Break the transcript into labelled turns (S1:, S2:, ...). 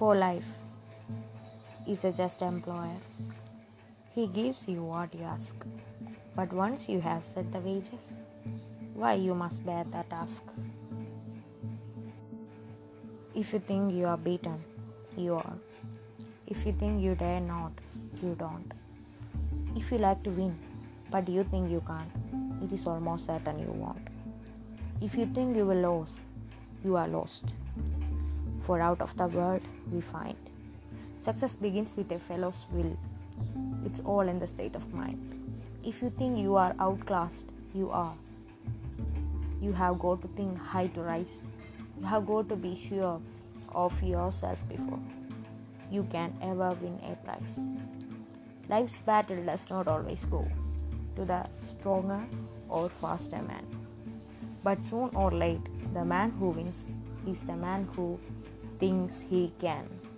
S1: for life is a just employer. He gives you what you ask. But once you have set the wages, why you must bear the task. If you think you are beaten, you are. If you think you dare not, you don't. If you like to win, but you think you can't, it is almost certain you won't. If you think you will lose, you are lost. For out of the world we find. Success begins with a fellow's will. It's all in the state of mind. If you think you are outclassed, you are. You have got to think high to rise. You have got to be sure of yourself before you can ever win a prize. Life's battle does not always go to the stronger or faster man. But soon or late, the man who wins is the man who thinks he can.